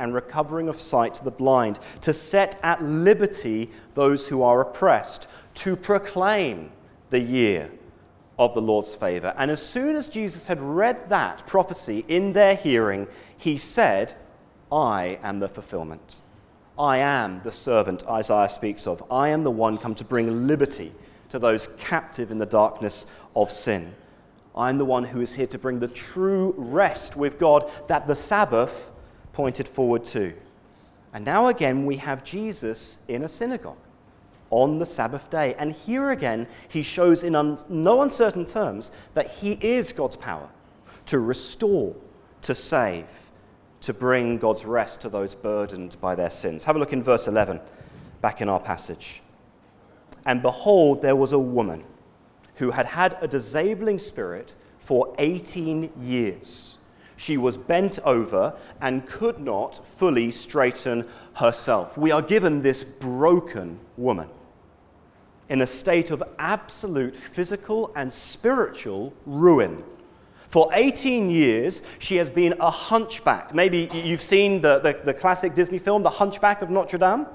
and recovering of sight to the blind, to set at liberty those who are oppressed, to proclaim the year of the Lord's favor. And as soon as Jesus had read that prophecy in their hearing, he said, I am the fulfillment. I am the servant Isaiah speaks of. I am the one come to bring liberty to those captive in the darkness of sin. I'm the one who is here to bring the true rest with God that the Sabbath pointed forward to. And now again, we have Jesus in a synagogue on the Sabbath day. And here again, he shows in un- no uncertain terms that he is God's power to restore, to save, to bring God's rest to those burdened by their sins. Have a look in verse 11, back in our passage. And behold, there was a woman who had had a disabling spirit for 18 years. She was bent over and could not fully straighten herself. We are given this broken woman in a state of absolute physical and spiritual ruin. For 18 years, she has been a hunchback. Maybe you've seen the, the, the classic Disney film, The Hunchback of Notre Dame.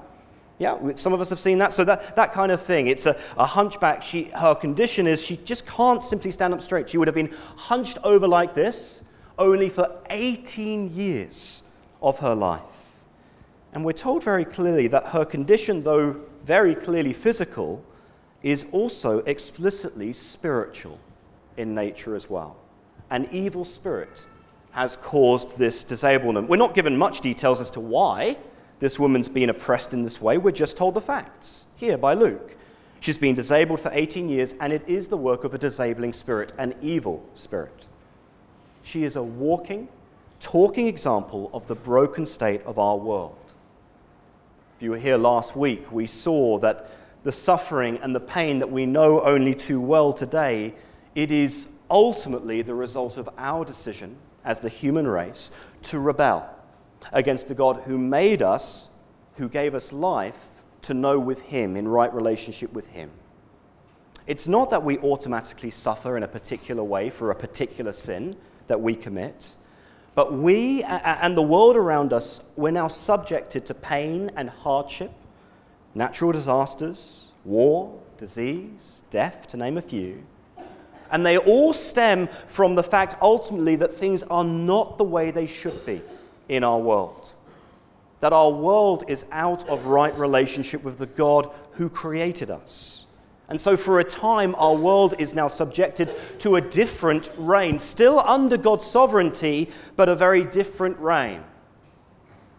Yeah, some of us have seen that. So that, that kind of thing. It's a, a hunchback. She, her condition is she just can't simply stand up straight. She would have been hunched over like this only for 18 years of her life. And we're told very clearly that her condition, though very clearly physical, is also explicitly spiritual in nature as well. An evil spirit has caused this disablement. We're not given much details as to why this woman's been oppressed in this way. We're just told the facts here by Luke. She's been disabled for 18 years, and it is the work of a disabling spirit, an evil spirit. She is a walking, talking example of the broken state of our world. If you were here last week, we saw that the suffering and the pain that we know only too well today, it is ultimately the result of our decision as the human race to rebel against the God who made us, who gave us life to know with Him, in right relationship with Him. It's not that we automatically suffer in a particular way for a particular sin that we commit, but we and the world around us, we're now subjected to pain and hardship, natural disasters, war, disease, death, to name a few. And they all stem from the fact ultimately that things are not the way they should be in our world. That our world is out of right relationship with the God who created us. And so, for a time, our world is now subjected to a different reign, still under God's sovereignty, but a very different reign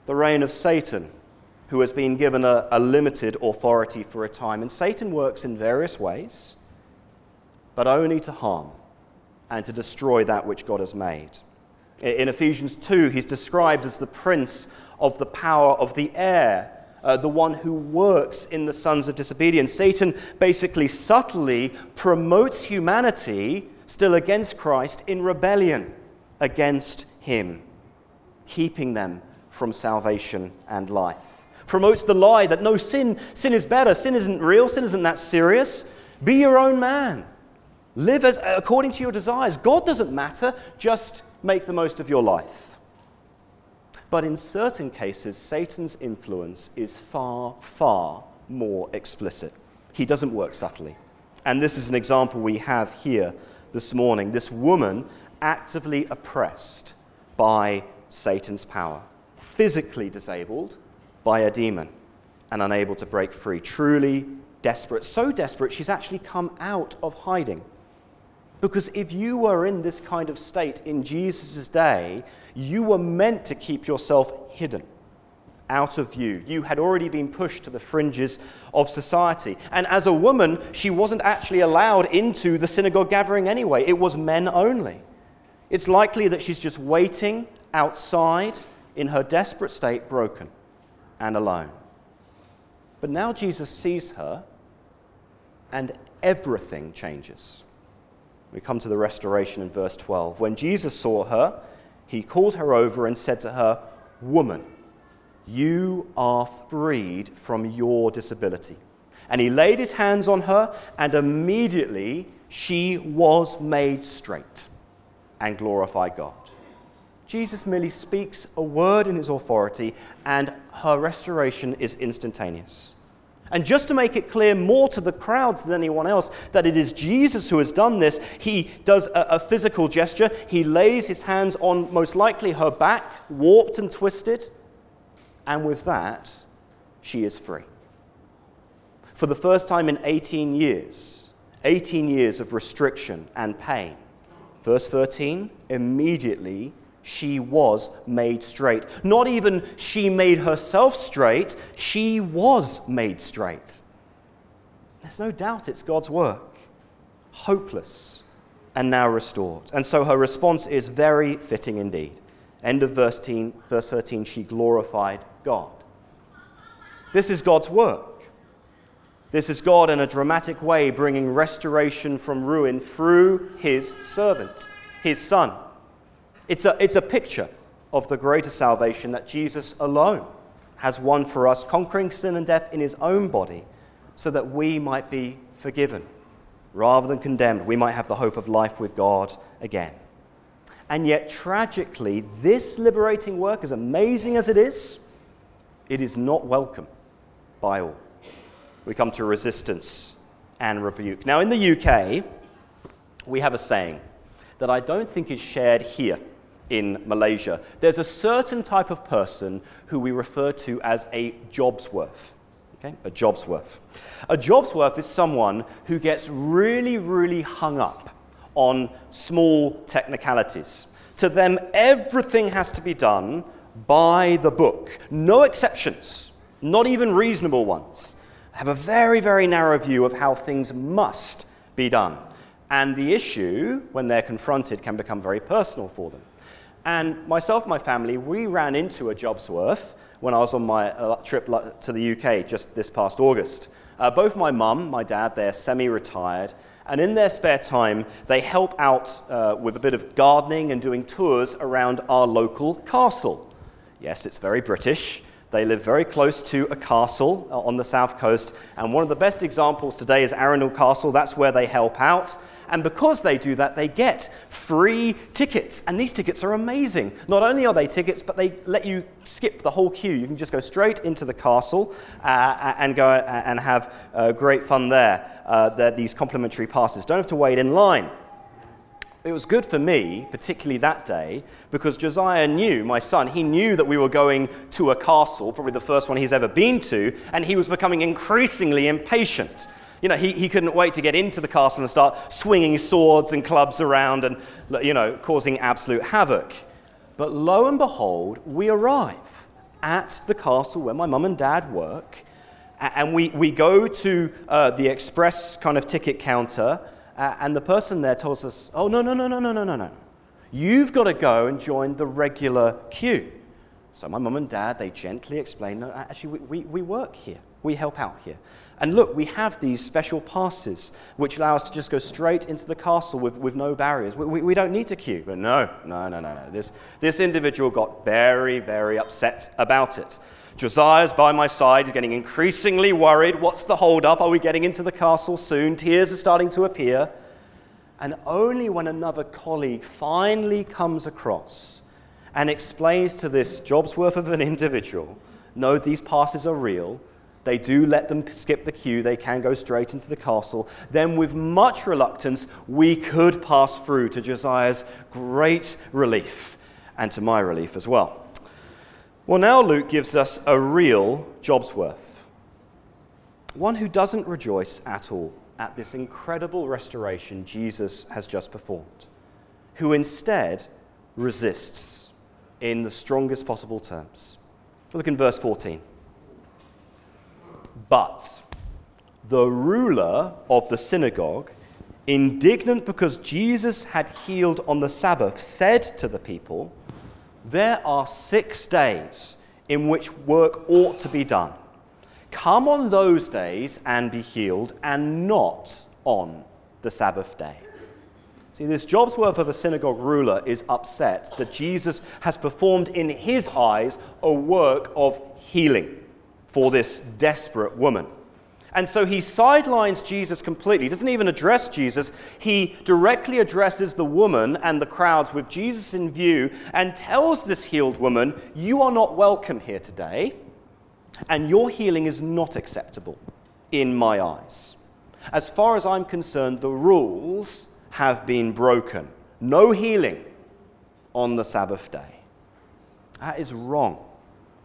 the reign of Satan, who has been given a, a limited authority for a time. And Satan works in various ways, but only to harm and to destroy that which God has made. In Ephesians 2, he's described as the prince of the power of the air, uh, the one who works in the sons of disobedience. Satan basically subtly promotes humanity still against Christ in rebellion against him, keeping them from salvation and life. Promotes the lie that no, sin, sin is better, sin isn't real, sin isn't that serious. Be your own man. Live as, according to your desires. God doesn't matter, just make the most of your life. But in certain cases, Satan's influence is far, far more explicit. He doesn't work subtly. And this is an example we have here this morning. This woman actively oppressed by Satan's power, physically disabled by a demon, and unable to break free. Truly desperate. So desperate, she's actually come out of hiding. Because if you were in this kind of state in Jesus' day, you were meant to keep yourself hidden, out of view. You had already been pushed to the fringes of society. And as a woman, she wasn't actually allowed into the synagogue gathering anyway, it was men only. It's likely that she's just waiting outside in her desperate state, broken and alone. But now Jesus sees her, and everything changes. We come to the restoration in verse 12. When Jesus saw her, he called her over and said to her, Woman, you are freed from your disability. And he laid his hands on her, and immediately she was made straight and glorified God. Jesus merely speaks a word in his authority, and her restoration is instantaneous. And just to make it clear more to the crowds than anyone else that it is Jesus who has done this, he does a, a, physical gesture. He lays his hands on, most likely, her back, warped and twisted. And with that, she is free. For the first time in 18 years, 18 years of restriction and pain. Verse 13, immediately she was made straight. Not even she made herself straight, she was made straight. There's no doubt it's God's work. Hopeless and now restored. And so her response is very fitting indeed. End of verse 13, verse 13 she glorified God. This is God's work. This is God in a dramatic way bringing restoration from ruin through his servant, his son. It's a, it's a picture of the greater salvation that Jesus alone has won for us, conquering sin and death in his own body, so that we might be forgiven. Rather than condemned, we might have the hope of life with God again. And yet, tragically, this liberating work, as amazing as it is, it is not welcome by all. We come to resistance and rebuke. Now, in the UK, we have a saying that I don't think is shared here in Malaysia. There's a certain type of person who we refer to as a jobsworth. Okay? A jobsworth. A jobsworth is someone who gets really, really hung up on small technicalities. To them, everything has to be done by the book, no exceptions, not even reasonable ones. Have a very, very narrow view of how things must be done. And the issue, when they're confronted, can become very personal for them. And myself and my family, we ran into a Jobsworth when I was on my uh, trip to the UK just this past August. Uh, both my mum, my dad, they're semi retired, and in their spare time, they help out uh, with a bit of gardening and doing tours around our local castle. Yes, it's very British. They live very close to a castle uh, on the south coast, and one of the best examples today is Arundel Castle. That's where they help out. And because they do that, they get free tickets. And these tickets are amazing. Not only are they tickets, but they let you skip the whole queue. You can just go straight into the castle uh, and go uh, and have uh, great fun there. Uh, these complimentary passes. Don't have to wait in line. It was good for me, particularly that day, because Josiah knew, my son, he knew that we were going to a castle, probably the first one he's ever been to, and he was becoming increasingly impatient. You know, he, he couldn't wait to get into the castle and start swinging swords and clubs around and, you know, causing absolute havoc. But lo and behold, we arrive at the castle where my mum and dad work, and we, we go to uh, the express kind of ticket counter, uh, and the person there tells us, oh, no, no, no, no, no, no, no, no. You've got to go and join the regular queue. So my mum and dad, they gently explain, no, actually, we, we, we work here. We help out here. And look, we have these special passes which allow us to just go straight into the castle with, with no barriers. We, we, we don't need to queue. But no, no, no, no, no. This, this individual got very, very upset about it. Josiah's by my side. He's getting increasingly worried. What's the holdup? Are we getting into the castle soon? Tears are starting to appear. And only when another colleague finally comes across and explains to this job's worth of an individual no, these passes are real they do let them skip the queue. They can go straight into the castle. Then, with much reluctance, we could pass through to Josiah's great relief and to my relief as well. Well, now Luke gives us a real Jobsworth, one who doesn't rejoice at all at this incredible restoration Jesus has just performed, who instead resists in the strongest possible terms. Look in verse 14. But the ruler of the synagogue, indignant because Jesus had healed on the Sabbath, said to the people, There are six days in which work ought to be done. Come on those days and be healed, and not on the Sabbath day. See, this Jobsworth of a synagogue ruler is upset that Jesus has performed in his eyes a work of healing for this desperate woman. And so he sidelines Jesus completely. He doesn't even address Jesus. He directly addresses the woman and the crowds with Jesus in view and tells this healed woman, You are not welcome here today, and your healing is not acceptable in my eyes. As far as I'm concerned, the rules have been broken. No healing on the Sabbath day. That is wrong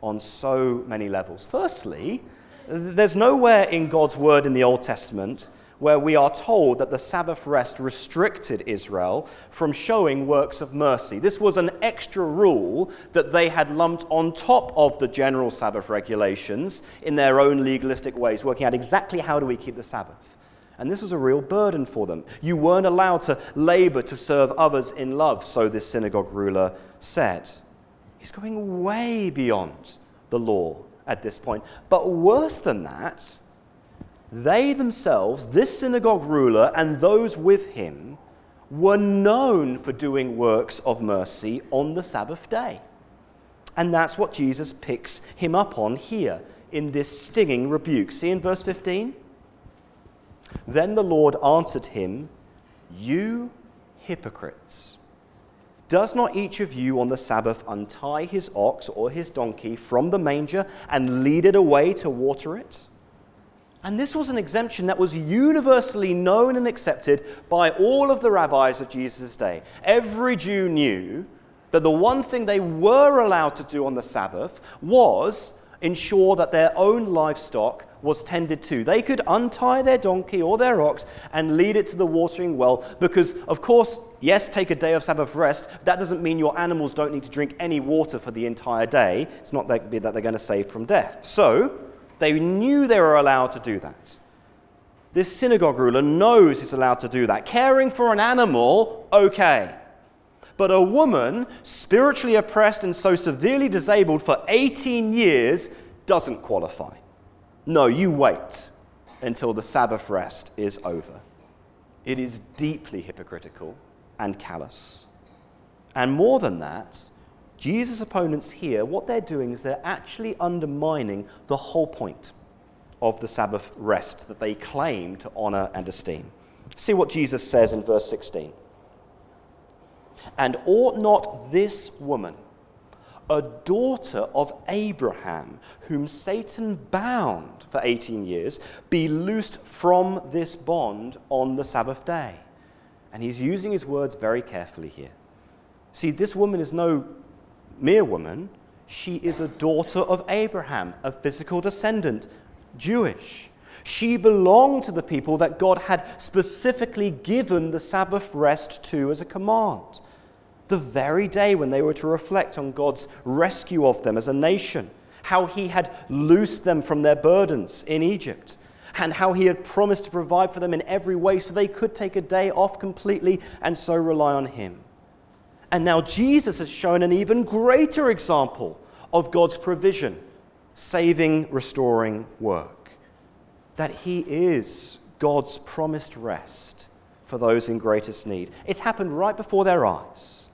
on so many levels. Firstly, there's nowhere in God's word in the Old Testament where we are told that the Sabbath rest restricted Israel from showing works of mercy. This was an extra rule that they had lumped on top of the general Sabbath regulations in their own legalistic ways, working out exactly how do we keep the Sabbath. And this was a real burden for them. You weren't allowed to labor to serve others in love, so this synagogue ruler said. He's going way beyond the law at this point. But worse than that, they themselves, this synagogue ruler and those with him, were known for doing works of mercy on the Sabbath day. And that's what Jesus picks him up on here in this stinging rebuke. See in verse 15? Then the Lord answered him, You hypocrites. Does not each of you on the Sabbath untie his ox or his donkey from the manger and lead it away to water it? And this was an exemption that was universally known and accepted by all of the rabbis of Jesus' day. Every Jew knew that the one thing they were allowed to do on the Sabbath was ensure that their own livestock was tended to. They could untie their donkey or their ox and lead it to the watering well because, of course, yes, take a day of Sabbath rest. That doesn't mean your animals don't need to drink any water for the entire day. It's not that they're going to save from death. So, they knew they were allowed to do that. This synagogue ruler knows he's allowed to do that. Caring for an animal, okay. But a woman, spiritually oppressed and so severely disabled for 18 years, doesn't qualify. No, you wait until the Sabbath rest is over. It is deeply hypocritical and callous. And more than that, Jesus' opponents here, what they're doing is they're actually undermining the whole point of the Sabbath rest that they claim to honor and esteem. See what Jesus says in verse 16. And ought not this woman, a daughter of Abraham, whom Satan bound for 18 years, be loosed from this bond on the Sabbath day? And he's using his words very carefully here. See, this woman is no mere woman, she is a daughter of Abraham, a physical descendant, Jewish. She belonged to the people that God had specifically given the Sabbath rest to as a command. The very day when they were to reflect on God's rescue of them as a nation, how He had loosed them from their burdens in Egypt, and how He had promised to provide for them in every way so they could take a day off completely and so rely on Him. And now Jesus has shown an even greater example of God's provision, saving, restoring work. That He is God's promised rest for those in greatest need. It's happened right before their eyes.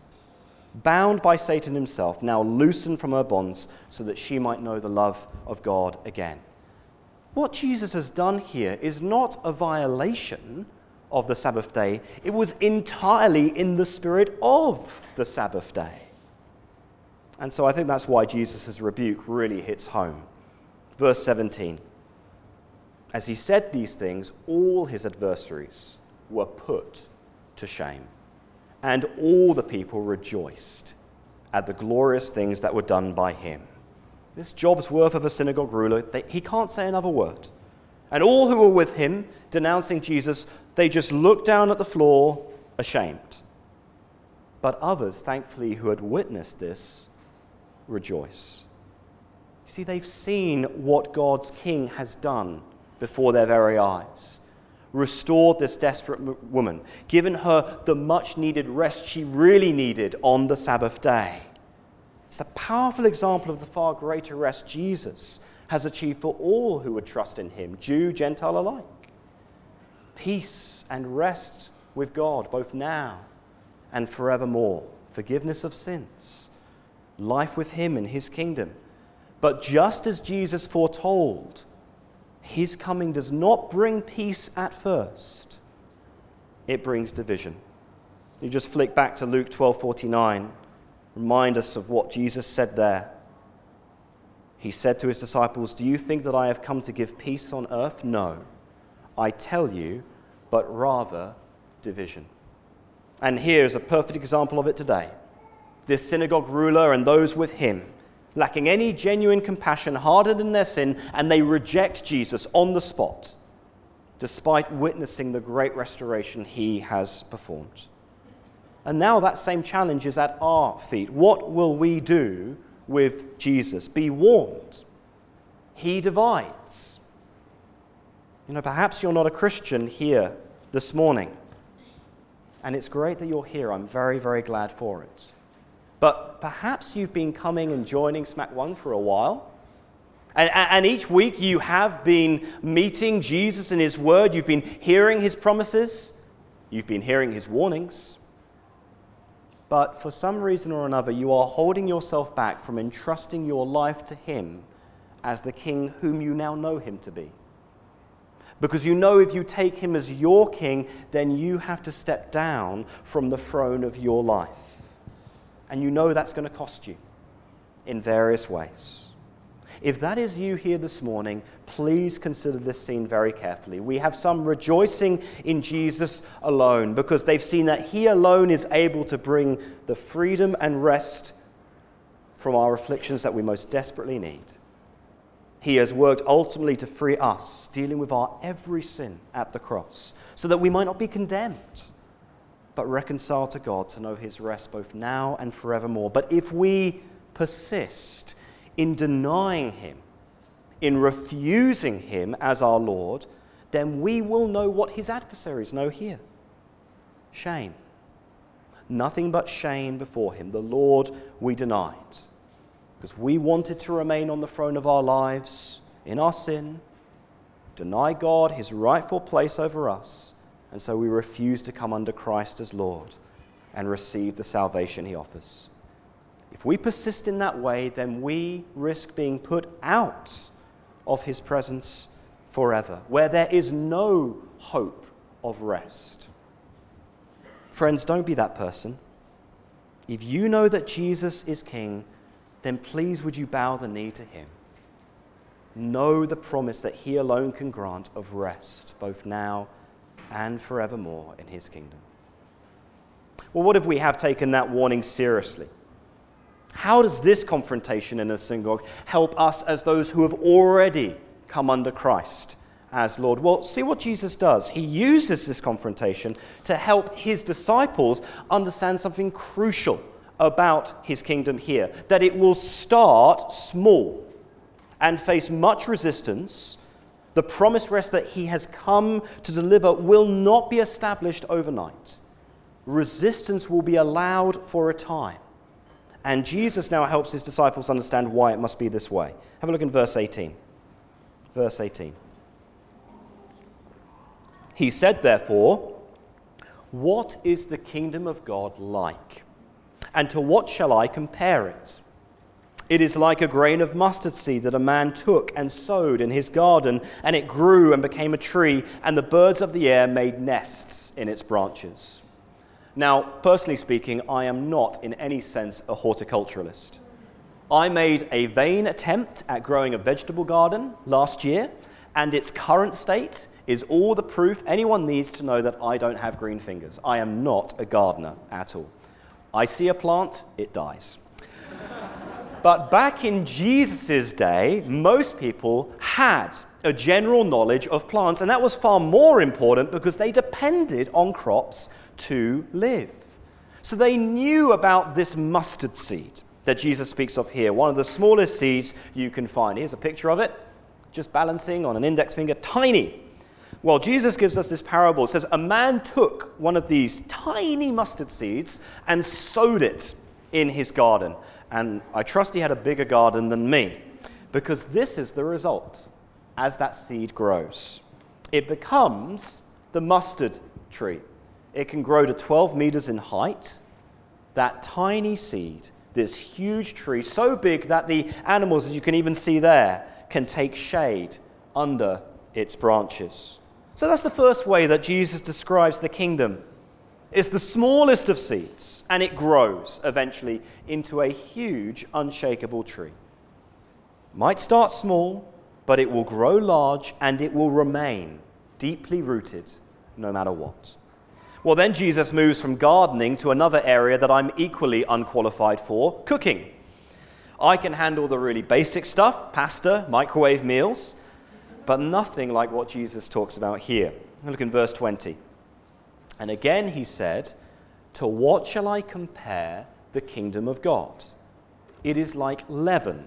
Bound by Satan himself, now loosened from her bonds so that she might know the love of God again. What Jesus has done here is not a violation of the Sabbath day, it was entirely in the spirit of the Sabbath day. And so I think that's why Jesus' rebuke really hits home. Verse 17 As he said these things, all his adversaries were put to shame, and all the people rejoiced at the glorious things that were done by him. This job's worth of a synagogue ruler, they, he can't say another word. And all who were with him, denouncing Jesus, they just looked down at the floor, ashamed. But others, thankfully, who had witnessed this, rejoice. You see, they've seen what God's king has done before their very eyes. Restored this desperate woman, given her the much needed rest she really needed on the Sabbath day. It's a powerful example of the far greater rest Jesus has achieved for all who would trust in him, Jew, Gentile alike. Peace and rest with God, both now and forevermore. Forgiveness of sins, life with him in his kingdom. But just as Jesus foretold, his coming does not bring peace at first, it brings division. You just flick back to Luke 12:49. Remind us of what Jesus said there. He said to his disciples, "Do you think that I have come to give peace on earth? No. I tell you, but rather division." And here's a perfect example of it today. This synagogue ruler and those with him lacking any genuine compassion, hardened in their sin, and they reject Jesus on the spot, despite witnessing the great restoration he has performed. And now that same challenge is at our feet. What will we do with Jesus? Be warned. He divides. You know, perhaps you're not a Christian here this morning. And it's great that you're here. I'm very, very glad for it. But perhaps you've been coming and joining SMAC One for a while. And, and, each week you have been meeting Jesus and His Word. You've been hearing His promises. You've been hearing His warnings. But for some reason or another, you are holding yourself back from entrusting your life to Him as the King whom you now know Him to be. Because you know if you take Him as your King, then you have to step down from the throne of your life. And you know that's going to cost you in various ways. If that is you here this morning, please consider this scene very carefully. We have some rejoicing in Jesus alone because they've seen that He alone is able to bring the freedom and rest from our afflictions that we most desperately need. He has worked ultimately to free us, dealing with our every sin at the cross, so that we might not be condemned but reconciled to God to know his rest both now and forevermore. But if we persist in denying him, in refusing him as our Lord, then we will know what his adversaries know here shame. Nothing but shame before him. The Lord we denied. Because we wanted to remain on the throne of our lives in our sin, deny God his rightful place over us and so we refuse to come under Christ as Lord and receive the salvation he offers. If we persist in that way, then we risk being put out of his presence forever, where there is no hope of rest. Friends, don't be that person. If you know that Jesus is King, then please would you bow the knee to him. Know the promise that he alone can grant of rest, both now and forevermore in his kingdom. Well, what if we have taken that warning seriously? How does this confrontation in the synagogue help us as those who have already come under Christ as Lord? Well, see what Jesus does. He uses this confrontation to help his disciples understand something crucial about his kingdom here that it will start small and face much resistance the promised rest that he has come to deliver will not be established overnight. Resistance will be allowed for a time. And Jesus now helps his disciples understand why it must be this way. Have a look in verse 18. Verse 18. He said, therefore, What is the kingdom of God like? And to what shall I compare it? It is like a grain of mustard seed that a man took and sowed in his garden, and it grew and became a tree, and the birds of the air made nests in its branches. Now, personally speaking, I am not in any sense a horticulturalist. I made a vain attempt at growing a vegetable garden last year, and its current state is all the proof anyone needs to know that I don't have green fingers. I am not a gardener at all. I see a plant, it dies. But back in Jesus' day, most people had a general knowledge of plants, and that was far more important because they depended on crops to live. So they knew about this mustard seed that Jesus speaks of here, one of the smallest seeds you can find. Here's a picture of it, just balancing on an index finger, tiny. Well, Jesus gives us this parable. It says, A man took one of these tiny mustard seeds and sowed it in his garden and I trust he had a bigger garden than me, because this is the result as that seed grows. It becomes the mustard tree. It can grow to 12 meters in height. That tiny seed, this huge tree, so big that the animals, as you can even see there, can take shade under its branches. So that's the first way that Jesus describes the kingdom. It's the smallest of seeds, and it grows eventually into a huge, unshakable tree. Might start small, but it will grow large and it will remain deeply rooted no matter what. Well, then Jesus moves from gardening to another area that I'm equally unqualified for cooking. I can handle the really basic stuff pasta, microwave meals but nothing like what Jesus talks about here. Look in verse 20. And again he said, To what shall I compare the kingdom of God? It is like leaven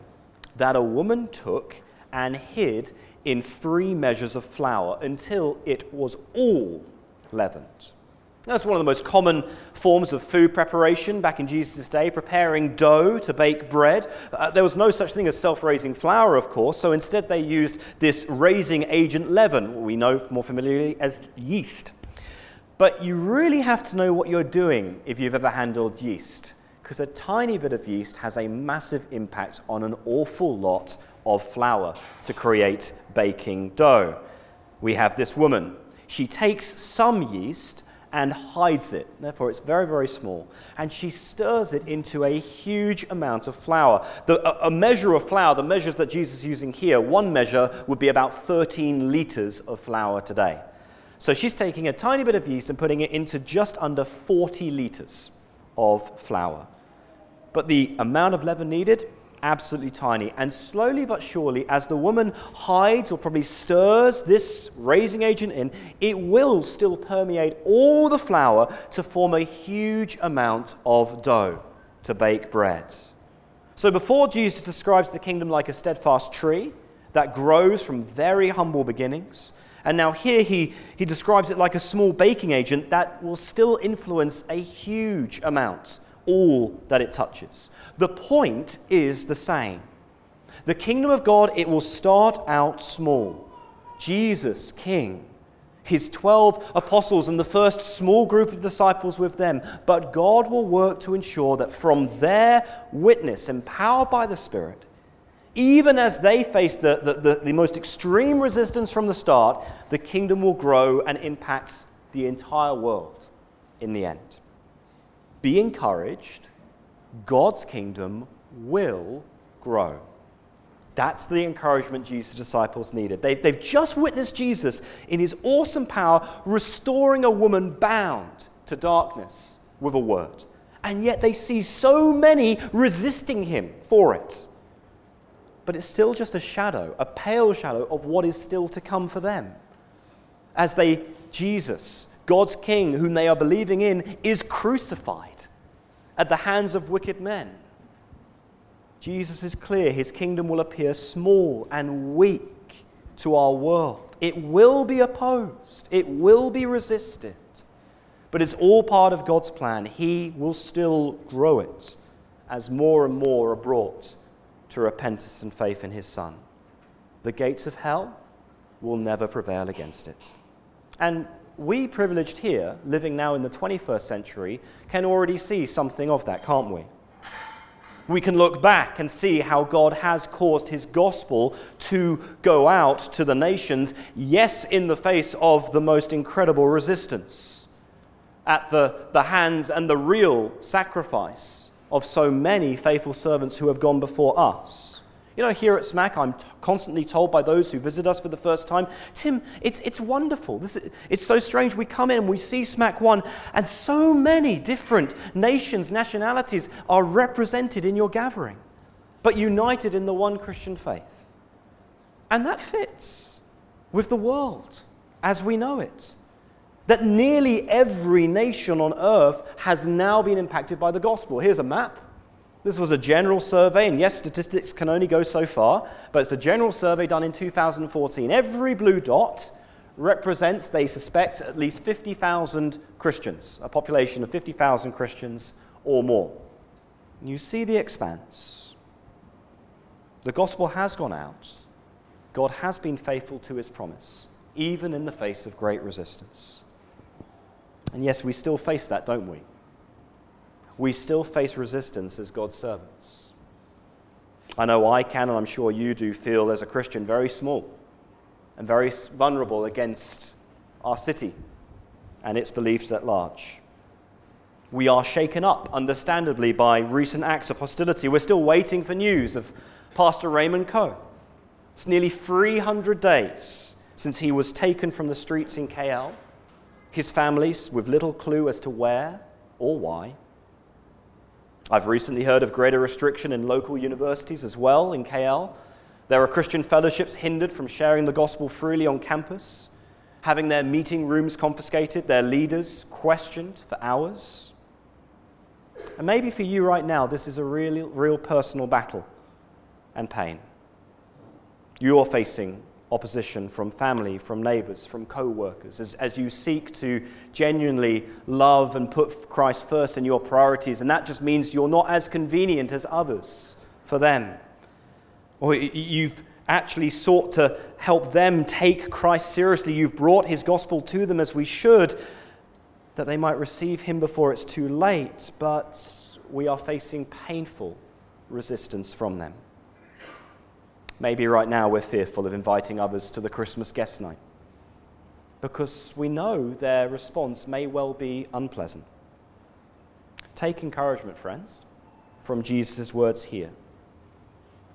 that a woman took and hid in three measures of flour until it was all leavened. That's one of the most common forms of food preparation back in Jesus' day, preparing dough to bake bread. Uh, there was no such thing as self raising flour, of course, so instead they used this raising agent leaven, what we know more familiarly as yeast. But you really have to know what you're doing if you've ever handled yeast, because a tiny bit of yeast has a massive impact on an awful lot of flour to create baking dough. We have this woman. She takes some yeast and hides it. Therefore, it's very, very small. And she stirs it into a huge amount of flour. The, a, a, measure of flour, the measures that Jesus is using here, one measure would be about 13 liters of flour today. So she's taking a tiny bit of yeast and putting it into just under 40 liters of flour. But the amount of leaven needed, absolutely tiny. And slowly but surely, as the woman hides or probably stirs this raising agent in, it will still permeate all the flour to form a huge amount of dough to bake bread. So before Jesus describes the kingdom like a steadfast tree that grows from very humble beginnings, and now here he, he describes it like a small baking agent that will still influence a huge amount all that it touches. The point is the same. The kingdom of God, it will start out small. Jesus, King, his 12 apostles, and the first small group of disciples with them. But God will work to ensure that from their witness, empowered by the Spirit, even as they face the, the, the, the most extreme resistance from the start, the kingdom will grow and impact the entire world in the end. Be encouraged. God's kingdom will grow. That's the encouragement Jesus' disciples needed. They've, they've just witnessed Jesus in his awesome power restoring a woman bound to darkness with a word. And yet they see so many resisting him for it. But it's still just a shadow, a pale shadow of what is still to come for them. As they, Jesus, God's King, whom they are believing in, is crucified at the hands of wicked men. Jesus is clear his kingdom will appear small and weak to our world. It will be opposed, it will be resisted, but it's all part of God's plan. He will still grow it as more and more are brought to repentance and faith in his Son. The gates of hell will never prevail against it. And we privileged here, living now in the 21st century, can already see something of that, can't we? We can look back and see how God has caused his gospel to go out to the nations, yes, in the face of the most incredible resistance, at the, the hands and the real sacrifice of so many faithful servants who have gone before us. You know, here at SMAC, I'm t- constantly told by those who visit us for the first time, Tim, it's, it's wonderful. This is, it's so strange. We come in and we see SMAC 1, and so many different nations, nationalities are represented in your gathering, but united in the one Christian faith. And that fits with the world as we know it. That nearly every nation on earth has now been impacted by the gospel. Here's a map. This was a general survey, and yes, statistics can only go so far, but it's a general survey done in 2014. Every blue dot represents, they suspect, at least 50,000 Christians, a population of 50,000 Christians or more. You see the expanse. The gospel has gone out. God has been faithful to his promise, even in the face of great resistance. And yes, we still face that, don't we? We still face resistance as God's servants. I know I can, and I'm sure you do, feel as a Christian very small and very vulnerable against our city and its beliefs at large. We are shaken up, understandably, by recent acts of hostility. We're still waiting for news of Pastor Raymond Koh. It's nearly 300 days since he was taken from the streets in KL, his family with little clue as to where or why. I've recently heard of greater restriction in local universities as well in KL. There are Christian fellowships hindered from sharing the gospel freely on campus, having their meeting rooms confiscated, their leaders questioned for hours. And maybe for you right now, this is a real, real personal battle and pain. You are facing opposition from family, from neighbors, from co workers, as, as you seek to genuinely love and put Christ first in your priorities. And that just means you're not as convenient as others for them. Or you've actually sought to help them take Christ seriously. You've brought his gospel to them as we should, that they might receive him before it's too late. But we are facing painful resistance from them. Maybe right now we're fearful of inviting others to the Christmas guest night because we know their response may well be unpleasant. Take encouragement, friends, from Jesus' words here.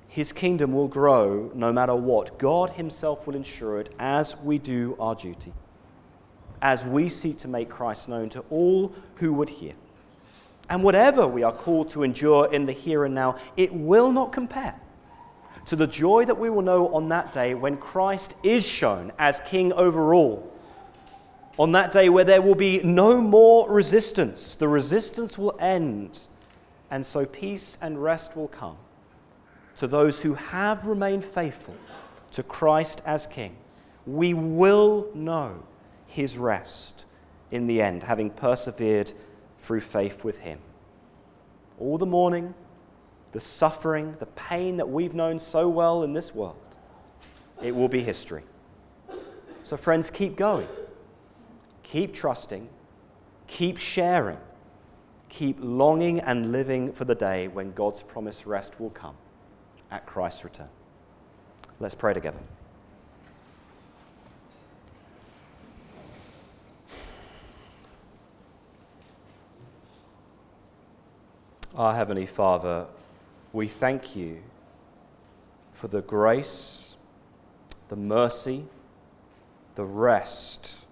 His kingdom will grow no matter what. God Himself will ensure it as we do our duty, as we seek to make Christ known to all who would hear. And whatever we are called to endure in the here and now, it will not compare to the joy that we will know on that day when Christ is shown as King over all. On that day where there will be no more resistance, the resistance will end, and so peace and rest will come to those who have remained faithful to Christ as King. We will know his rest in the end, having persevered through faith with him. All the mourning, the suffering, the pain that we've known so well in this world, it will be history. So, friends, keep going. Keep trusting. Keep sharing. Keep longing and living for the day when God's promised rest will come at Christ's return. Let's pray together. Our Heavenly Father, we thank you for the grace, the mercy, the rest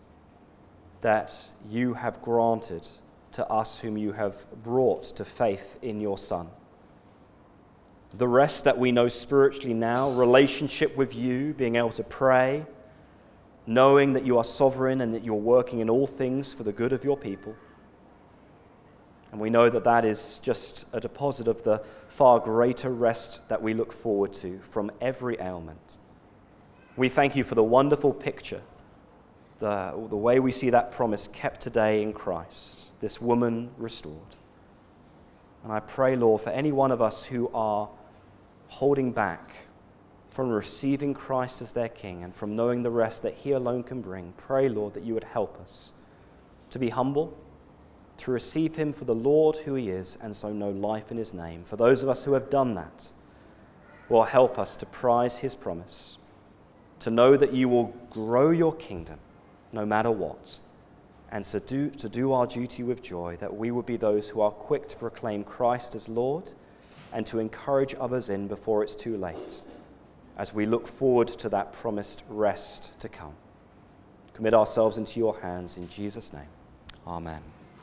that you have granted to us whom you have brought to faith in your Son. The rest that we know spiritually now, relationship with you, being able to pray, knowing that you are sovereign and that you're working in all things for the good of your people. And we know that that is just a deposit of the far greater rest that we look forward to from every ailment. We thank you for the wonderful picture, the, the way we see that promise kept today in Christ, this woman restored. And I pray, Lord, for any one of us who are holding back from receiving Christ as their King and from knowing the rest that He alone can bring, pray, Lord, that you would help us to be humble to receive him for the Lord who he is, and so know life in his name. For those of us who have done that, will help us to prize his promise, to know that you will grow your kingdom no matter what, and to do, to do our duty with joy, that we would be those who are quick to proclaim Christ as Lord and to encourage others in before it's too late, as we look forward to that promised rest to come. Commit ourselves into your hands in Jesus' name. Amen.